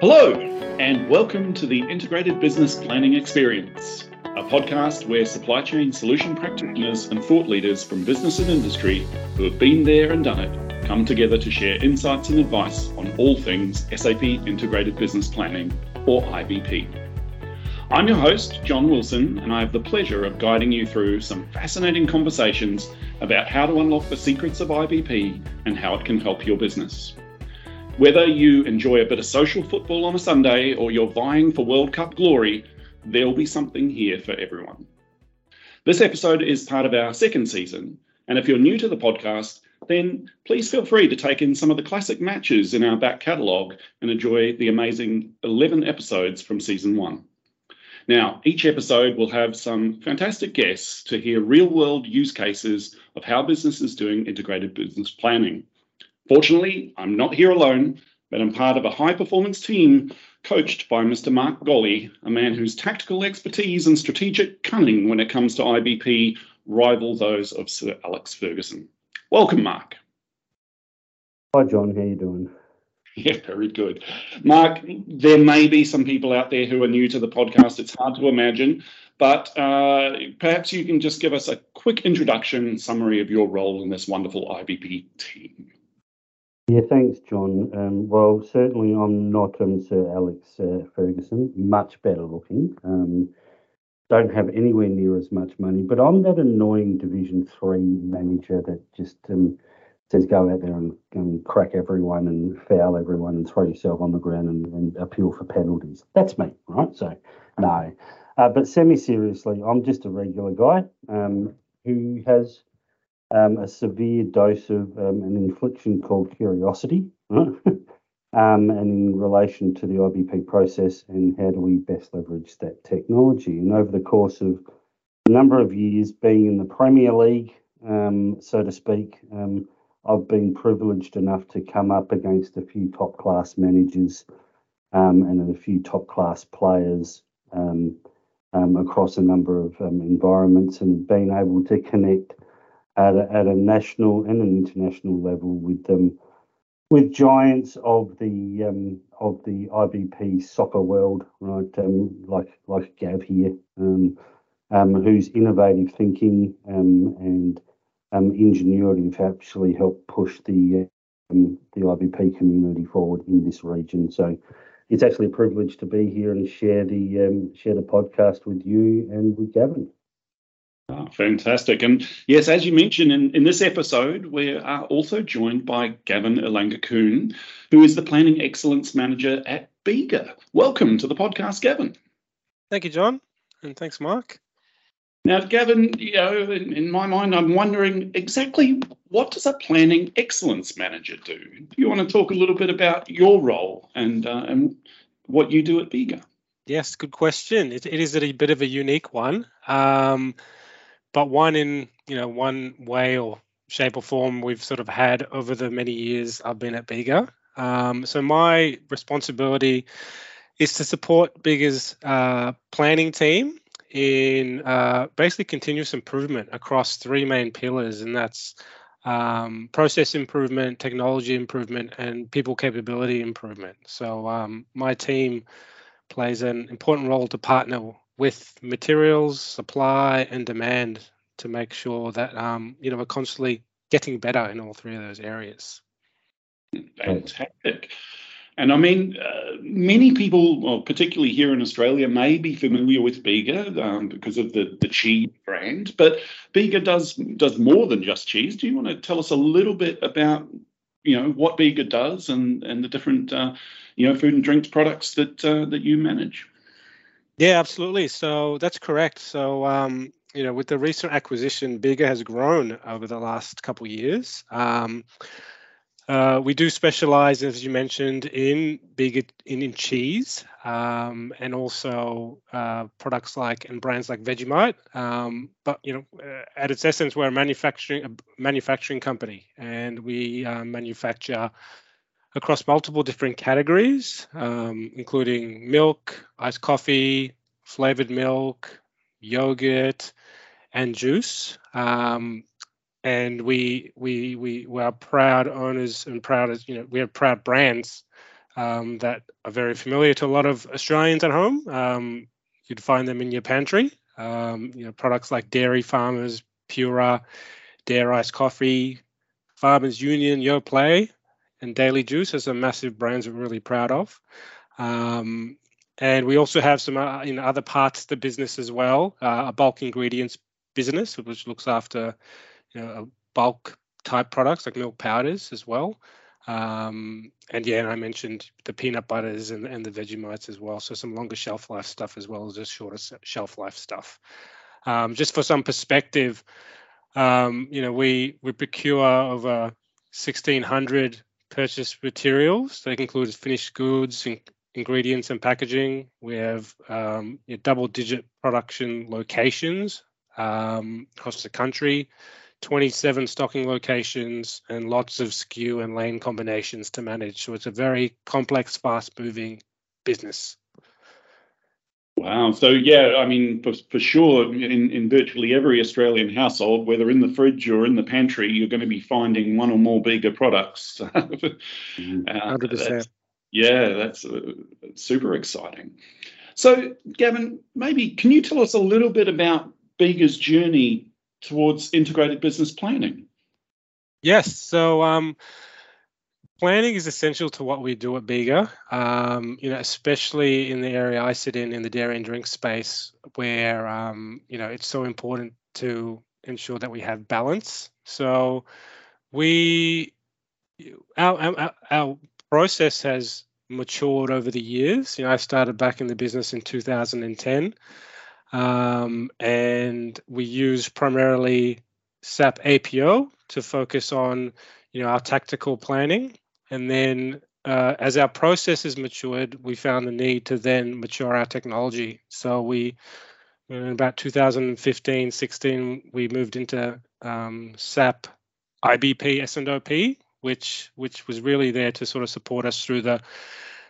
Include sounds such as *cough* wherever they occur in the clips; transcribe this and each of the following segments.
Hello, and welcome to the Integrated Business Planning Experience, a podcast where supply chain solution practitioners and thought leaders from business and industry who have been there and done it come together to share insights and advice on all things SAP Integrated Business Planning, or IBP. I'm your host, Jon Wilson, and I have the pleasure of guiding you through some fascinating conversations about how to unlock the secrets of IBP and how it can help your business. Whether you enjoy a bit of social football on a Sunday or you're vying for World Cup glory, there'll be something here for everyone. This episode is part of our second season, and if you're new to the podcast, then please feel free to take in some of the classic matches in our back catalogue and enjoy the amazing 11 episodes from season one. Now, each episode will have some fantastic guests to hear real world use cases of how business is doing integrated business planning Fortunately, I'm not here alone, but I'm part of a high performance team coached by Mr. Mark Golley, a man whose tactical expertise and strategic cunning when it comes to IBP rival those of Sir Alex Ferguson. Welcome, Mark. Hi, Jon. How are you doing? Yeah, very good. Mark, there may be some people out there who are new to the podcast. It's hard to imagine, but uh, perhaps you can just give us a quick introduction, summary of your role in this wonderful IBP team. Yeah, thanks, Jon. Um, well, certainly I'm not um, Sir Alex uh, Ferguson, much better looking. Um, don't have anywhere near as much money, but I'm that annoying Division Three manager that just um, says go out there and, and, crack everyone and foul everyone and throw yourself on the ground and, and appeal for penalties. That's me, right? So, no. Uh, but semi seriously, I'm just a regular guy um, who has um, a severe dose of um, an infliction called curiosity, *laughs* um, and in relation to the IBP process and how do we best leverage that technology. And over the course of a number of years being in the Premier League, um, so to speak, um, I've been privileged enough to come up against a few top class managers um, and a few top class players across a number of environments and being able to connect at a, at a national and an international level with them with giants of the um, of the IBP soccer world, right? Um, like like Gav here, um, um whose innovative thinking um, and um, ingenuity have actually helped push the the IBP community forward in this region. So it's actually a privilege to be here and share the share the podcast with you and with Gavin. Oh, fantastic. And yes, as you mentioned in, in this episode, we are also joined by Gavin Ilanga who is the Planning Excellence Manager at Bega. Welcome to the podcast, Gavin. Thank you, Jon. And thanks, Mark. Now, Gavin, you know, in, in my mind, I'm wondering exactly what does a planning excellence manager do? Do you want to talk a little bit about your role and uh, and what you do at Bega? Yes, good question. it, it is a bit of a unique one. Um, but one in you know one way or shape or form we've sort of had over the many years I've been at Bega. Um, so my responsibility is to support Bega's uh, planning team in uh, basically continuous improvement across three main pillars, and that's um, process improvement, technology improvement, and people capability improvement. So um, my team plays an important role to partner with materials, supply, and demand to make sure that um, you know we're constantly getting better in all three of those areas. Fantastic. And I mean, uh, many people, well, particularly here in Australia, may be familiar with Bega um, because of the, the cheese brand. But Bega does does more than just cheese. Do you want to tell us a little bit about, you know, what Bega does and and the different, uh, you know, food and drinks products that uh, that you manage? Yeah, absolutely. So that's correct. So um, you know, with the recent acquisition, Bega has grown over the last couple of years. Um, uh, we do specialize, as you mentioned, in big in, in cheese um, and also uh, products like and brands like Vegemite. Um, but you know, uh, at its essence, we're a manufacturing a manufacturing company, and we uh, manufacture across multiple different categories, um, including milk, iced coffee, flavored milk, yogurt, and juice. Um, and we we we we are proud owners and proud as you know we have proud brands um, that are very familiar to a lot of Australians at home. Um, you'd find them in your pantry. Um, you know, products like Dairy Farmers, Pura, Dare Ice Coffee, Farmers Union, Yoplait, and Daily Juice are some massive brands we're really proud of. Um, and we also have some uh, in other parts of the business as well, uh, a bulk ingredients business, which looks after you know, bulk type products like milk powders as well. Um, and yeah, and I mentioned the peanut butters and, and the Vegemites as well. So some longer shelf life stuff as well as just shorter shelf life stuff. Um, just for some perspective, um, you know, we we procure over 1,600 purchased materials. That includes finished goods, in, ingredients, and packaging. We have um, double-digit production locations um, across the country. 27 stocking locations and lots of SKU and lane combinations to manage. So it's a very complex, fast moving business. Wow. So yeah, I mean, for, for sure, in, in virtually every Australian household, whether in the fridge or in the pantry, you're going to be finding one or more Bega products. *laughs* Mm-hmm. uh, 100%. That's, yeah, that's uh, super exciting. So, Gavin, maybe can you tell us a little bit about Bega's journey towards integrated business planning? Yes. So um, planning is essential to what we do at Bega. Um, you know, especially in the area I sit in, in the dairy and drink space, where um, you know it's so important to ensure that we have balance. So we our, our, our process has matured over the years. You know, I started back in the business in 2010 um, and we use primarily SAP APO to focus on you know our tactical planning, and then uh, as our processes matured, we found the need to then mature our technology. So we in about 2015, 16, we moved into um, SAP IBP S&OP, which which was really there to sort of support us through the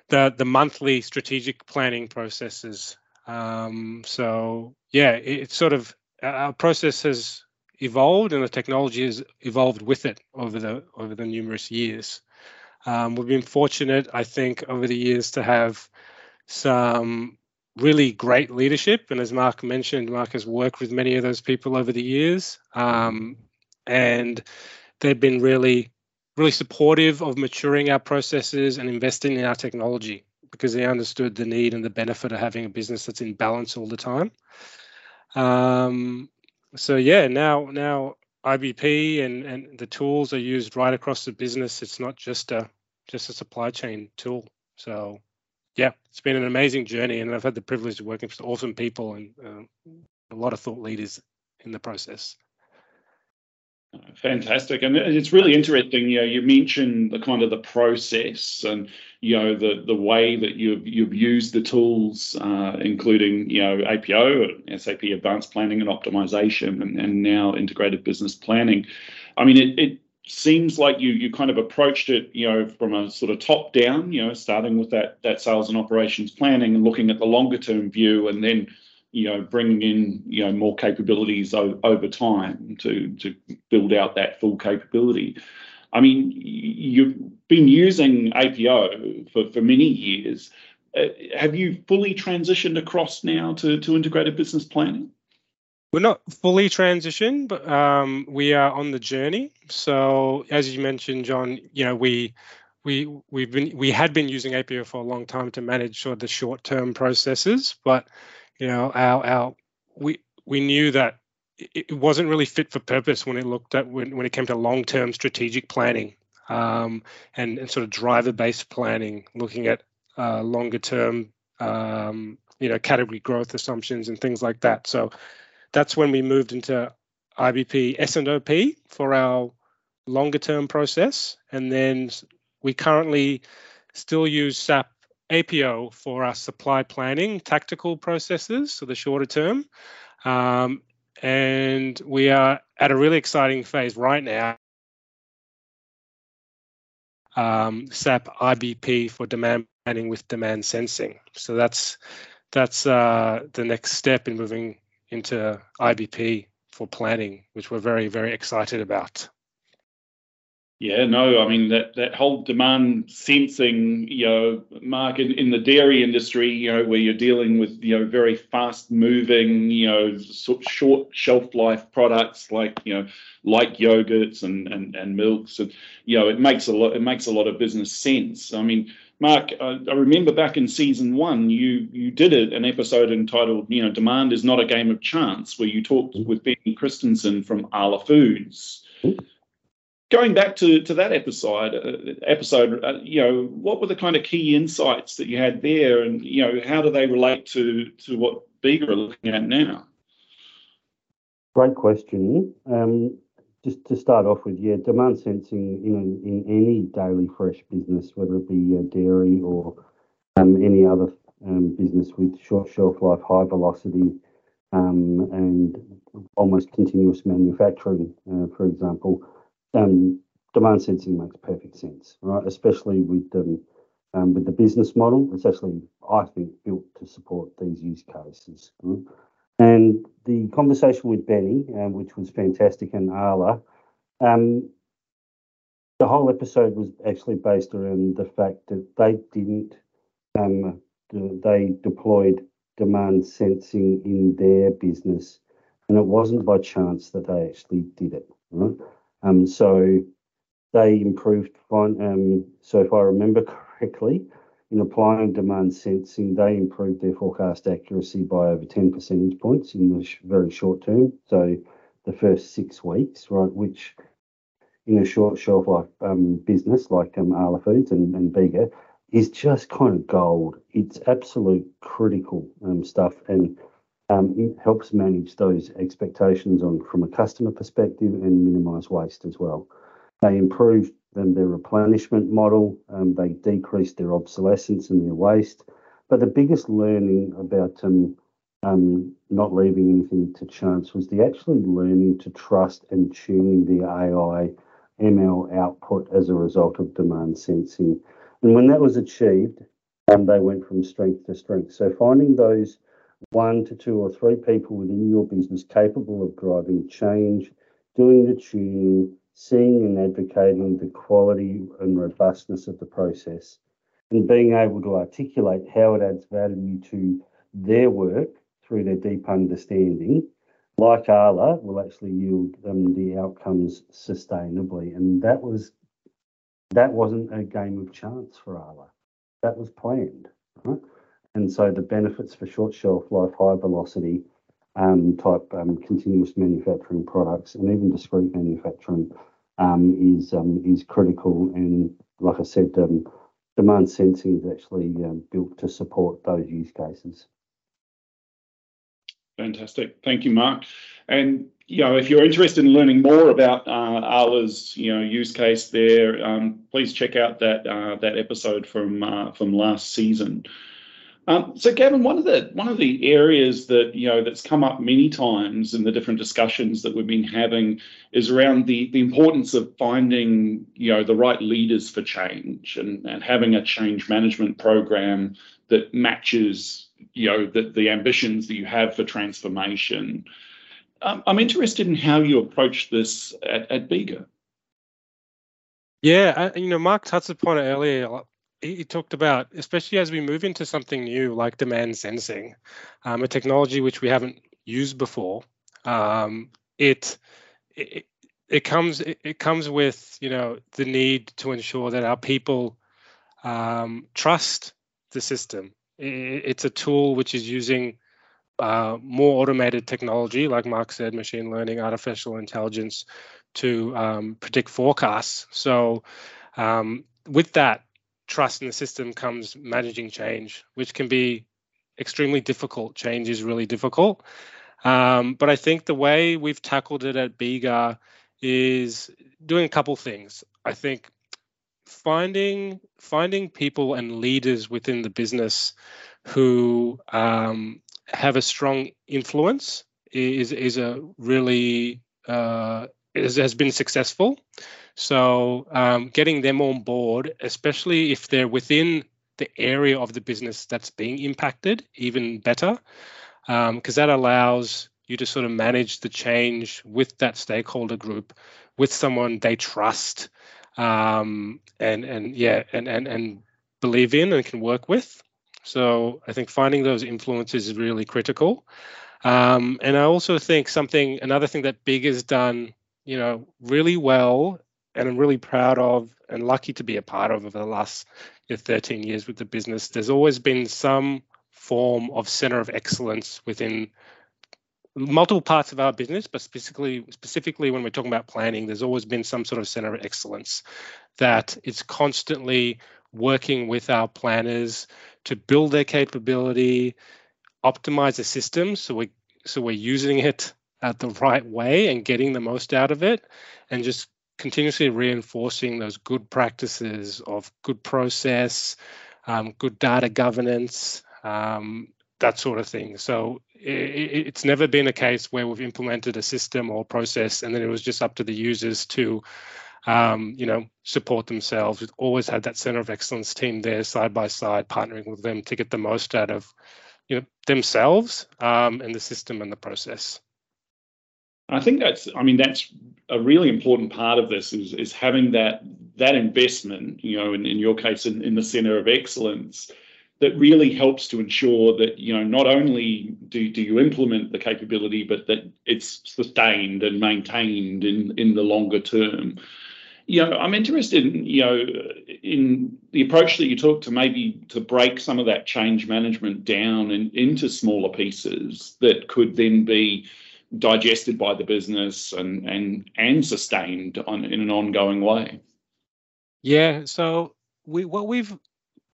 the, the monthly strategic planning processes um, so yeah, it, it's sort of our process has evolved and the technology has evolved with it over the over the numerous years. Um, we've been fortunate, I think, over the years to have some really great leadership. And as Mark mentioned, Mark has worked with many of those people over the years. Um, and they've been really, really supportive of maturing our processes and investing in our technology because they understood the need and the benefit of having a business that's in balance all the time. Um, so yeah, now now IBP and and the tools are used right across the business. It's not just a just a supply chain tool. So yeah, it's been an amazing journey, and I've had the privilege of working with awesome people and uh, a lot of thought leaders in the process. Fantastic, and it's really interesting. You know, you mentioned the kind of the process and you know the the way that you've you've used the tools, uh, including you know APO, SAP Advanced Planning and Optimization, and, and now Integrated Business Planning. I mean, it, it seems like you you kind of approached it, you know, from a sort of top down. You know, starting with that that sales and operations planning and looking at the longer term view, and then you know, bringing in, you know, more capabilities o- over time to, to build out that full capability. I mean, you've been using APO for, for many years. Uh, have you fully transitioned across now to, to integrated business planning? We're not fully transitioned, but um, we are on the journey. So, as you mentioned, Jon, you know, we we we've been we had been using APO for a long time to manage sort of the short term processes, but you know, our our we we knew that it wasn't really fit for purpose when it looked at when, when it came to long-term strategic planning um, and, and sort of driver-based planning, looking at uh, longer-term, um, you know, category growth assumptions and things like that. So that's when we moved into IBP S&OP for our longer-term process, and then we currently still use SAP APO for our supply planning tactical processes, so the shorter term. Um, and we are at a really exciting phase right now. Um, SAP IBP for demand planning with demand sensing. So that's that's uh, the next step in moving into IBP for planning, which we're very very excited about. Yeah, no, I mean that that whole demand sensing, you know, market in the dairy industry, you know, where you're dealing with, you know, very fast moving, you know, short shelf life products like, you know, like yogurts and and and milks, and you know, it makes a lot it makes a lot of business sense. I mean, Mark, I, I remember back in season one, you you did a, an episode entitled, you know, demand is not a game of chance, where you talked mm-hmm. with Benny Christensen from Arla Foods. Going back to, to that episode, uh, episode, uh, you know, what were the kind of key insights that you had there, and you know, how do they relate to to what Bega are looking at now? Great question. Um, just to start off with, yeah, demand sensing, know, in any daily fresh business, whether it be dairy or um, any other um, business with short shelf life, high velocity, um, and almost continuous manufacturing, uh, for example um, demand sensing makes perfect sense, right? Especially with um, um, with the business model, it's actually I think built to support these use cases. Right? And the conversation with Benny, um, which was fantastic, and Arla, um, the whole episode was actually based around the fact that they didn't, um, they deployed demand sensing in their business, and it wasn't by chance that they actually did it. Right? Um, so they improved. Um, so if I remember correctly, in applying demand sensing, they improved their forecast accuracy by over 10 percentage points in the sh- very short term. So the first six weeks, right, which in a short shelf life um, business like um, Arla Foods and, and Bega is just kind of gold. It's absolute critical um, stuff. And it helps manage those expectations on from a customer perspective and minimize waste as well. They improved their replenishment model, um, they decreased their obsolescence and their waste. But the biggest learning about um, um, not leaving anything to chance was the actually learning to trust and tuning the AI ML output as a result of demand sensing. And when that was achieved, um, they went from strength to strength. So finding those one to two or three people within your business capable of driving change, doing the tuning, seeing and advocating the quality and robustness of the process, and being able to articulate how it adds value to their work through their deep understanding, like Arla, will actually yield them the outcomes sustainably. And that was that wasn't a game of chance for Arla. That was planned. Right? And so the benefits for short shelf life, high velocity um, type um, continuous manufacturing products, and even discrete manufacturing um, is um, is critical. And like I said, um, demand sensing is actually built to support those use cases. Fantastic, thank you, Mark. And you know, if you're interested in learning more about uh, Arla's you know use case there, um, please check out that uh, that episode from uh, from last season. Um, so, Gavin, one of the one of the areas that you know that's come up many times in the different discussions that we've been having is around the the importance of finding you know the right leaders for change and, and having a change management program that matches you know the, the ambitions that you have for transformation. Um, I'm interested in how you approach this at, at Bega. Yeah, you know, Mark touched upon it earlier he talked about, especially as we move into something new like demand sensing, um, a technology which we haven't used before. Um, it, it it comes it, it, comes with you know the need to ensure that our people um, trust the system. It, it's a tool which is using uh, more automated technology, like Mark said, machine learning, artificial intelligence, to um, predict forecasts. So um, with that, trust in the system comes managing change, which can be extremely difficult. Change is really difficult. Um, but I think the way we've tackled it at Bega is doing a couple things. I think finding finding people and leaders within the business who um, have a strong influence is is a really uh, is, has been successful. So um, getting them on board, especially if they're within the area of the business that's being impacted, even better, because um, that allows you to sort of manage the change with that stakeholder group, with someone they trust, um, and and yeah, and and and believe in and can work with. So I think finding those influences is really critical. Um, and I also think something, another thing that Bega has done, you know, really well, and I'm really proud of and lucky to be a part of over the last you know, 13 years with the business. There's always been some form of center of excellence within multiple parts of our business, but specifically specifically when we're talking about planning, there's always been some sort of center of excellence that is constantly working with our planners to build their capability, optimize the system so we so we're using it at the right way and getting the most out of it, and just continuously reinforcing those good practices of good process, um, good data governance, um, that sort of thing. So it, it's never been a case where we've implemented a system or process and then it was just up to the users to um, you know support themselves we've always had that center of excellence team there side by side partnering with them to get the most out of you know themselves um, and the system and the process I think that's I mean that's a really important part of this is is having that that investment, you know, in, in your case in, in the center of excellence that really helps to ensure that you know not only do, do you implement the capability but that it's sustained and maintained in in the longer term. You know i'm interested in you know in the approach that you took to maybe to break some of that change management down and into smaller pieces that could then be digested by the business and and and sustained on in an ongoing way yeah so we what we've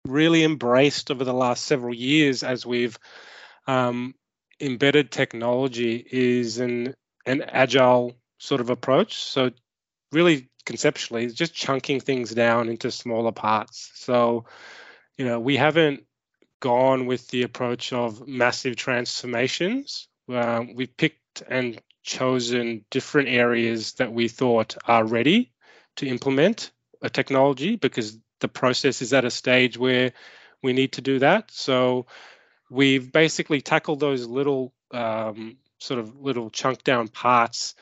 really embraced over the last several years as we've um, embedded technology is an an agile sort of approach. So really conceptually, it's just chunking things down into smaller parts. So you know we haven't gone with the approach of massive transformations. Uh, we've picked and chosen different areas that we thought are ready to implement a technology because the process is at a stage where we need to do that. So we've basically tackled those little um, sort of little chunk down parts,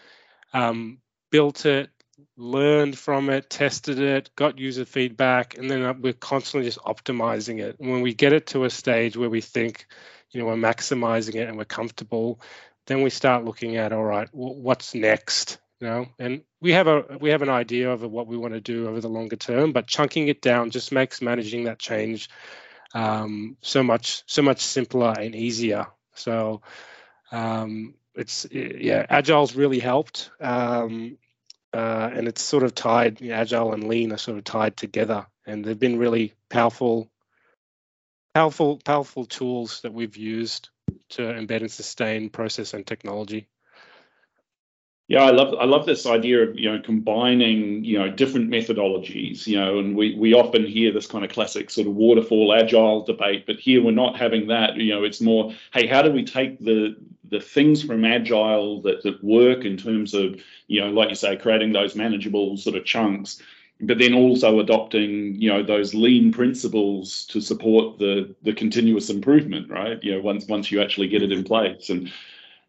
um, built it, learned from it, tested it, got user feedback, and then uh, we're constantly just optimizing it. And when we get it to a stage where we think, you know, we're maximizing it and we're comfortable, then we start looking at, all right, what's next? you know and we have a we have an idea of what we want to do over the longer term but chunking it down just makes managing that change um, so much so much simpler and easier so um, it's yeah agile's really helped um, uh, and it's sort of tied you know, agile and lean are sort of tied together and they've been really powerful powerful powerful tools that we've used to embed and sustain process and technology yeah, I love I love this idea of you know combining you know different methodologies. You know, and we we often hear this kind of classic sort of waterfall agile debate, but here we're not having that. You know, it's more, hey, how do we take the the things from agile that that work in terms of you know, like you say, creating those manageable sort of chunks, but then also adopting you know those lean principles to support the the continuous improvement, right? You know, once once you actually get it in place and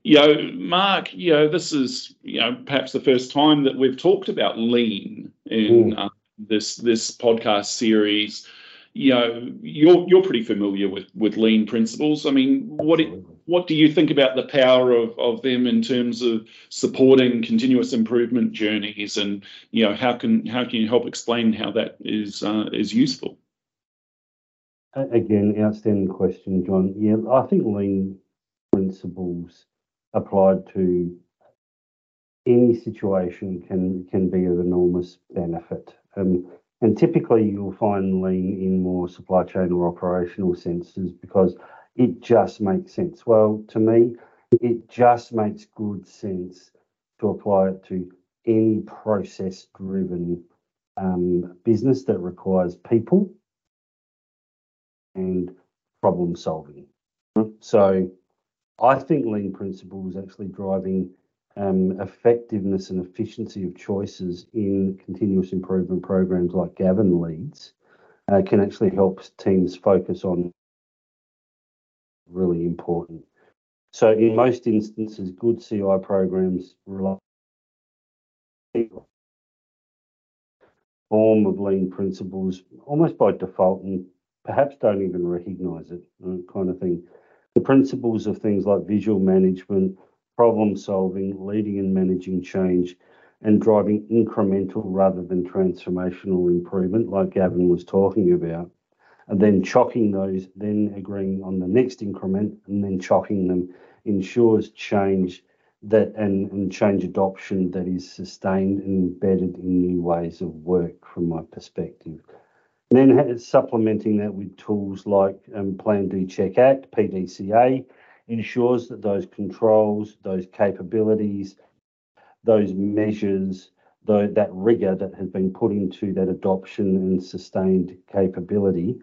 you know, Mark, you know, this is, you know, perhaps the first time that we've talked about lean in uh, this this podcast series. You know, you're you're pretty familiar with with lean principles. I mean, what it, what do you think about the power of of them in terms of supporting continuous improvement journeys, and you know, how can how can you help explain how that is uh, is useful? Again, outstanding question, Jon. Yeah, I think lean principles applied to any situation can can be of enormous benefit. Um, and typically, you'll find lean in more supply chain or operational senses because it just makes sense. Well, to me, it just makes good sense to apply it to any process driven um, business that requires people and problem solving. So, I think lean principles actually driving um, effectiveness and efficiency of choices in continuous improvement programs like Gavin leads uh, can actually help teams focus on really important. So in most instances, good CI programs rely form of lean principles almost by default and perhaps don't even recognize it, uh, kind of thing. The principles of things like visual management, problem solving, leading and managing change, and driving incremental rather than transformational improvement, like Gavin was talking about, and then chocking those, then agreeing on the next increment, and then chocking them ensures change that and, and change adoption that is sustained and embedded in new ways of work from my perspective. And then supplementing that with tools like um, Plan, D Check, Act, PDCA, ensures that those controls, those capabilities, those measures, though that rigor that has been put into that adoption and sustained capability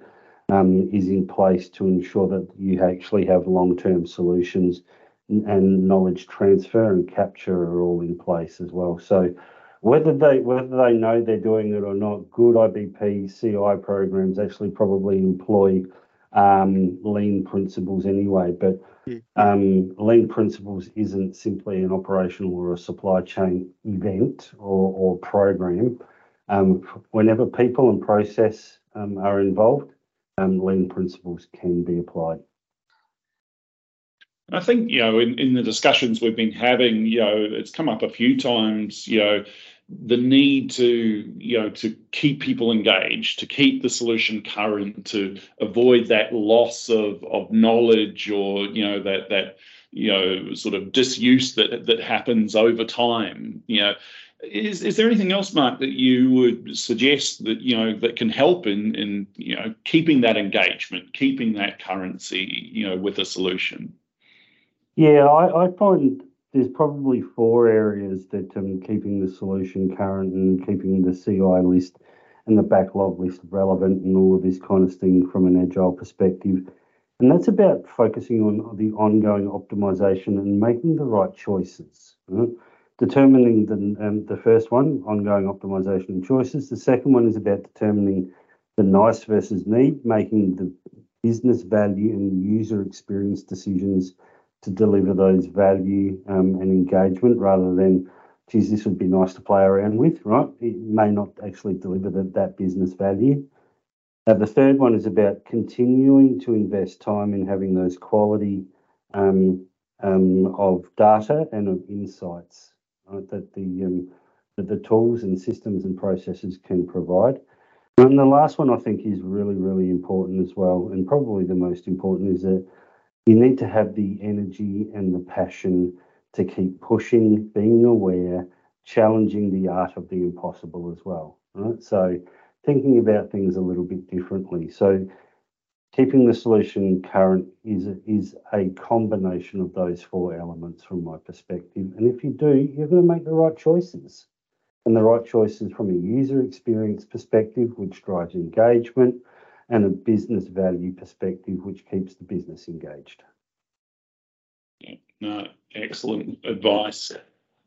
um, is in place to ensure that you actually have long-term solutions and knowledge transfer and capture are all in place as well. So whether they whether they know they're doing it or not, good IBP CI programs actually probably employ um, lean principles anyway. But hmm. um, lean principles isn't simply an operational or a supply chain event or, or program. Um, whenever people and process um, are involved, um, lean principles can be applied. I think, you know, in, in the discussions we've been having, you know, it's come up a few times, you know, the need to, you know, to keep people engaged, to keep the solution current, to avoid that loss of, of knowledge or, you know, that, that, you know, sort of disuse that, that happens over time, you know, is, is there anything else, Mark, that you would suggest that you know that can help in in you know keeping that engagement, keeping that currency, you know, with a solution? Yeah, I, I find there's probably four areas that um, keeping the solution current and keeping the CI list and the backlog list relevant and all of this kind of thing from an agile perspective. And that's about focusing on the ongoing optimization and making the right choices. Determining the, um, the first one, ongoing optimization and choices. The second one is about determining the nice versus need, making the business value and user experience decisions to deliver those value um, and engagement rather than, geez, this would be nice to play around with, right? It may not actually deliver the, that business value. Uh, the third one is about continuing to invest time in having those quality um, um, of data and of insights right, that the um, that the tools and systems and processes can provide. And the last one I think is really, really important as well, and probably the most important is that you need to have the energy and the passion to keep pushing, being aware, challenging the art of the impossible as well. Right? So thinking about things a little bit differently. So keeping the solution current is is a combination of those four elements from my perspective. And if you do, you're going to make the right choices. And the right choices from a user experience perspective, which drives engagement, and a business value perspective, which keeps the business engaged. No, excellent advice.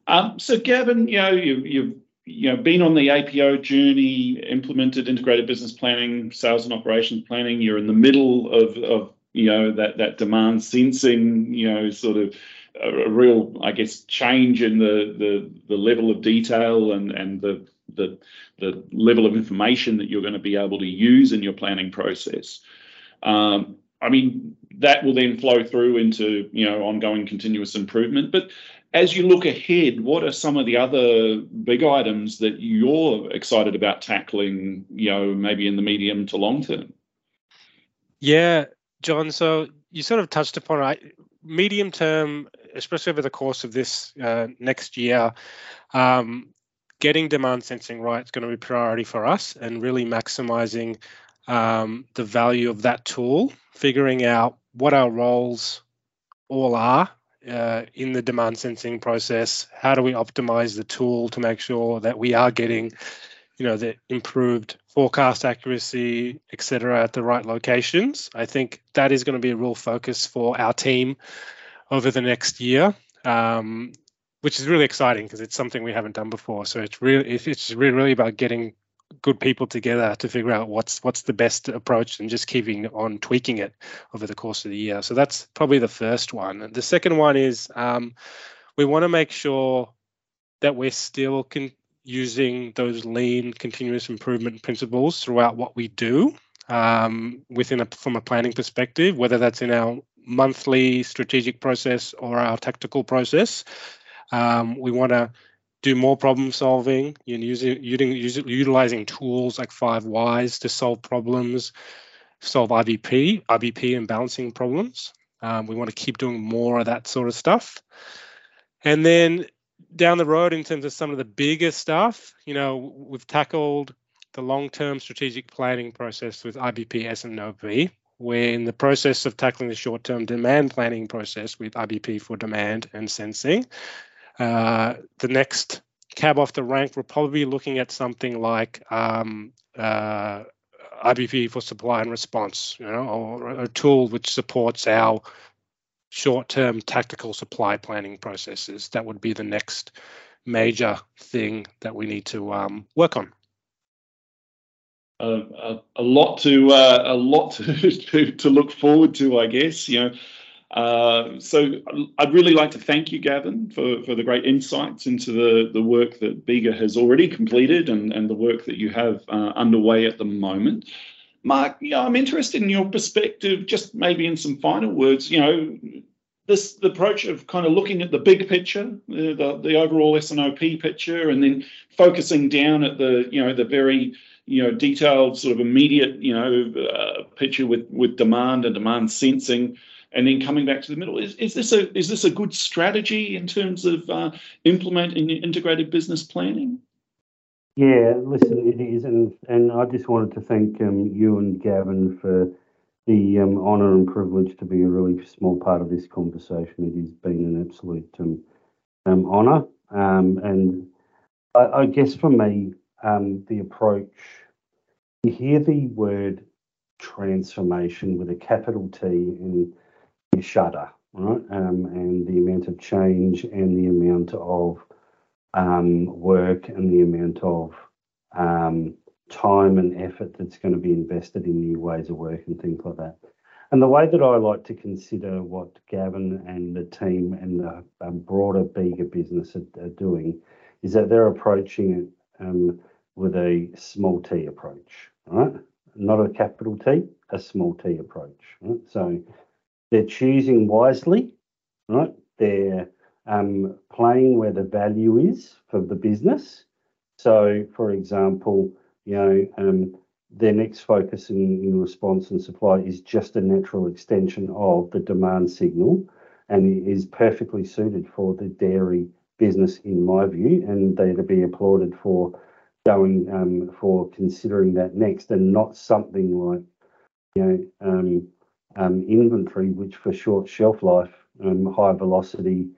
Um, so, Gavin, you know, you, you've you know been on the APO journey, implemented integrated business planning, sales and operations planning. You're in the middle of, of you know that that demand sensing, you know, sort of a, a real, I guess, change in the the the level of detail and and the the, the level of information that you're going to be able to use in your planning process. Um, I mean, that will then flow through into you know ongoing continuous improvement. But as you look ahead, what are some of the other big items that you're excited about tackling? You know, maybe in the medium to long term. Yeah, Jon. So you sort of touched upon it. Medium term, especially over the course of this uh, next year, um, getting demand sensing right is going to be priority for us and really maximizing um, the value of that tool, figuring out what our roles all are uh, in the demand sensing process. How do we optimize the tool to make sure that we are getting, you know, the improved forecast accuracy, et cetera, at the right locations? I think that is going to be a real focus for our team over the next year. Um, which is really exciting because it's something we haven't done before. So it's really it's really really about getting good people together to figure out what's what's the best approach and just keeping on tweaking it over the course of the year. So that's probably the first one. The second one is um, we want to make sure that we're still con- using those lean continuous improvement principles throughout what we do um, within a, from a planning perspective, whether that's in our monthly strategic process or our tactical process. Um, we want to do more problem solving, using, using, utilizing tools like five whys to solve problems, solve IBP, IBP and balancing problems. Um, we want to keep doing more of that sort of stuff. And then down the road, in terms of some of the bigger stuff, you know, we've tackled the long-term strategic planning process with IBP, S&OP. We're in the process of tackling the short-term demand planning process with IBP for demand and sensing. Uh, the next cab off the rank, we're probably looking at something like um, uh, IBP for supply and response, you know, or a tool which supports our short-term tactical supply planning processes. That would be the next major thing that we need to um, work on. Uh, a, a, lot to uh, a lot *laughs* to, to, to look forward to, I guess. You know, uh, so I'd really like to thank you, Gavin, for, for the great insights into the, the work that Bega has already completed and, and the work that you have uh, underway at the moment. Mark, you know, I'm interested in your perspective, just maybe in some final words. You know, this the approach of kind of looking at the big picture, the, the, the overall S&OP picture, and then focusing down at the you know the very you know detailed sort of immediate you know uh, picture with with demand and demand sensing and then coming back to the middle. Is, is this a is this a good strategy in terms of uh, implementing integrated business planning? Yeah, listen, it is, and and I just wanted to thank um, you and Gavin for the um, honour and privilege to be a really small part of this conversation. It has been an absolute um, um, honour, um, and I, I, guess for me, um, the approach. You hear the word transformation with a capital T and shudder, right? Um, and the amount of change and the amount of um, work and the amount of um, time and effort that's going to be invested in new ways of work and things like that. And the way that I like to consider what Gavin and the team and the um, broader Bega business are, are, doing is that they're approaching it um, with a small t approach, right? Not a capital T, a small t approach. Right? So they're choosing wisely, right? They're um, playing where the value is for the business. So, for example, you know, um, their next focus in, in response and supply is just a natural extension of the demand signal and is perfectly suited for the dairy business, in my view, and they're to be applauded for going um, for considering that next and not something like, you know, um, inventory, which for short shelf life, um, high velocity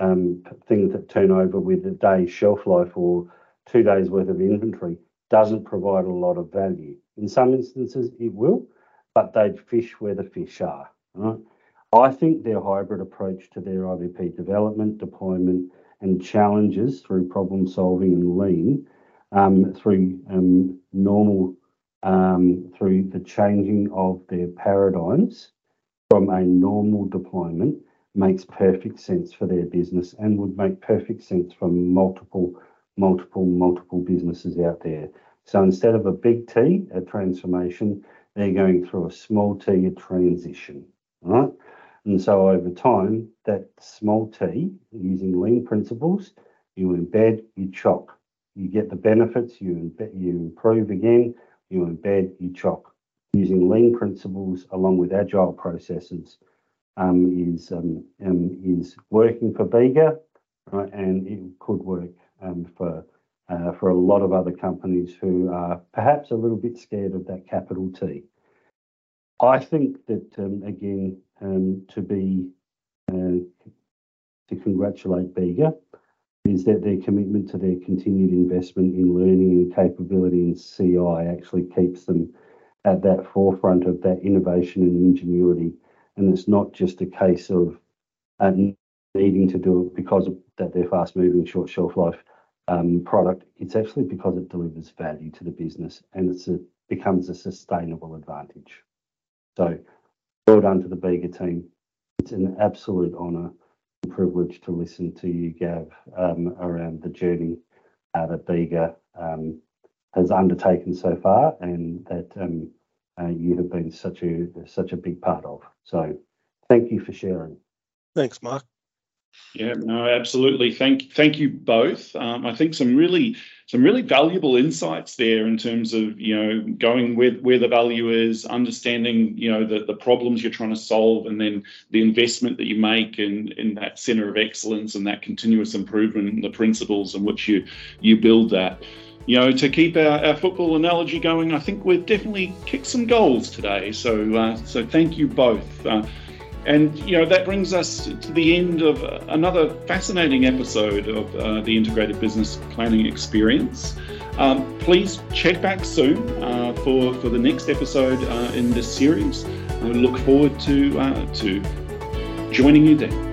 um, things that turn over with a day's shelf life or two days worth of inventory doesn't provide a lot of value. In some instances, it will, but they'd fish where the fish are. Right? I think their hybrid approach to their IBP development, deployment, and challenges through problem solving and lean, um, through um, normal um, through the changing of their paradigms from a normal deployment makes perfect sense for their business and would make perfect sense for multiple, multiple, multiple businesses out there. So instead of a big T, a transformation, they're going through a small t, a transition, right? And so over time, that small t, using lean principles, you embed, you chock. You get the benefits, you, you improve again, you embed, you chop. Using lean principles along with agile processes um, is um, um, is working for Bega, right, and it could work um, for uh, for a lot of other companies who are perhaps a little bit scared of that capital T. I think that um, again to be uh, to congratulate Bega is that their commitment to their continued investment in learning and capability in CI actually keeps them at that forefront of that innovation and ingenuity. And it's not just a case of uh, needing to do it because of that they're fast moving, short shelf life um, product. It's actually because it delivers value to the business and it becomes a sustainable advantage. So well done to the Bega team. It's an absolute honour privilege to listen to you, Gav, um, around the journey that Bega um, has undertaken so far, and that um, uh, you have been such a such a big part of. So, thank you for sharing. Thanks, Mark. Yeah, no, absolutely. Thank, thank you both. Um, I think some really, some really valuable insights there in terms of you know going where where the value is, understanding you know the the problems you're trying to solve, and then the investment that you make in in that center of excellence and that continuous improvement, the principles in which you you build that. You know, to keep our, our football analogy going, I think we've definitely kicked some goals today. So, uh, so thank you both. Uh, and, you know, that brings us to the end of another fascinating episode of uh, the Integrated Business Planning Experience. Um, please check back soon uh, for, for the next episode uh, in this series. I look forward to, uh, to joining you then.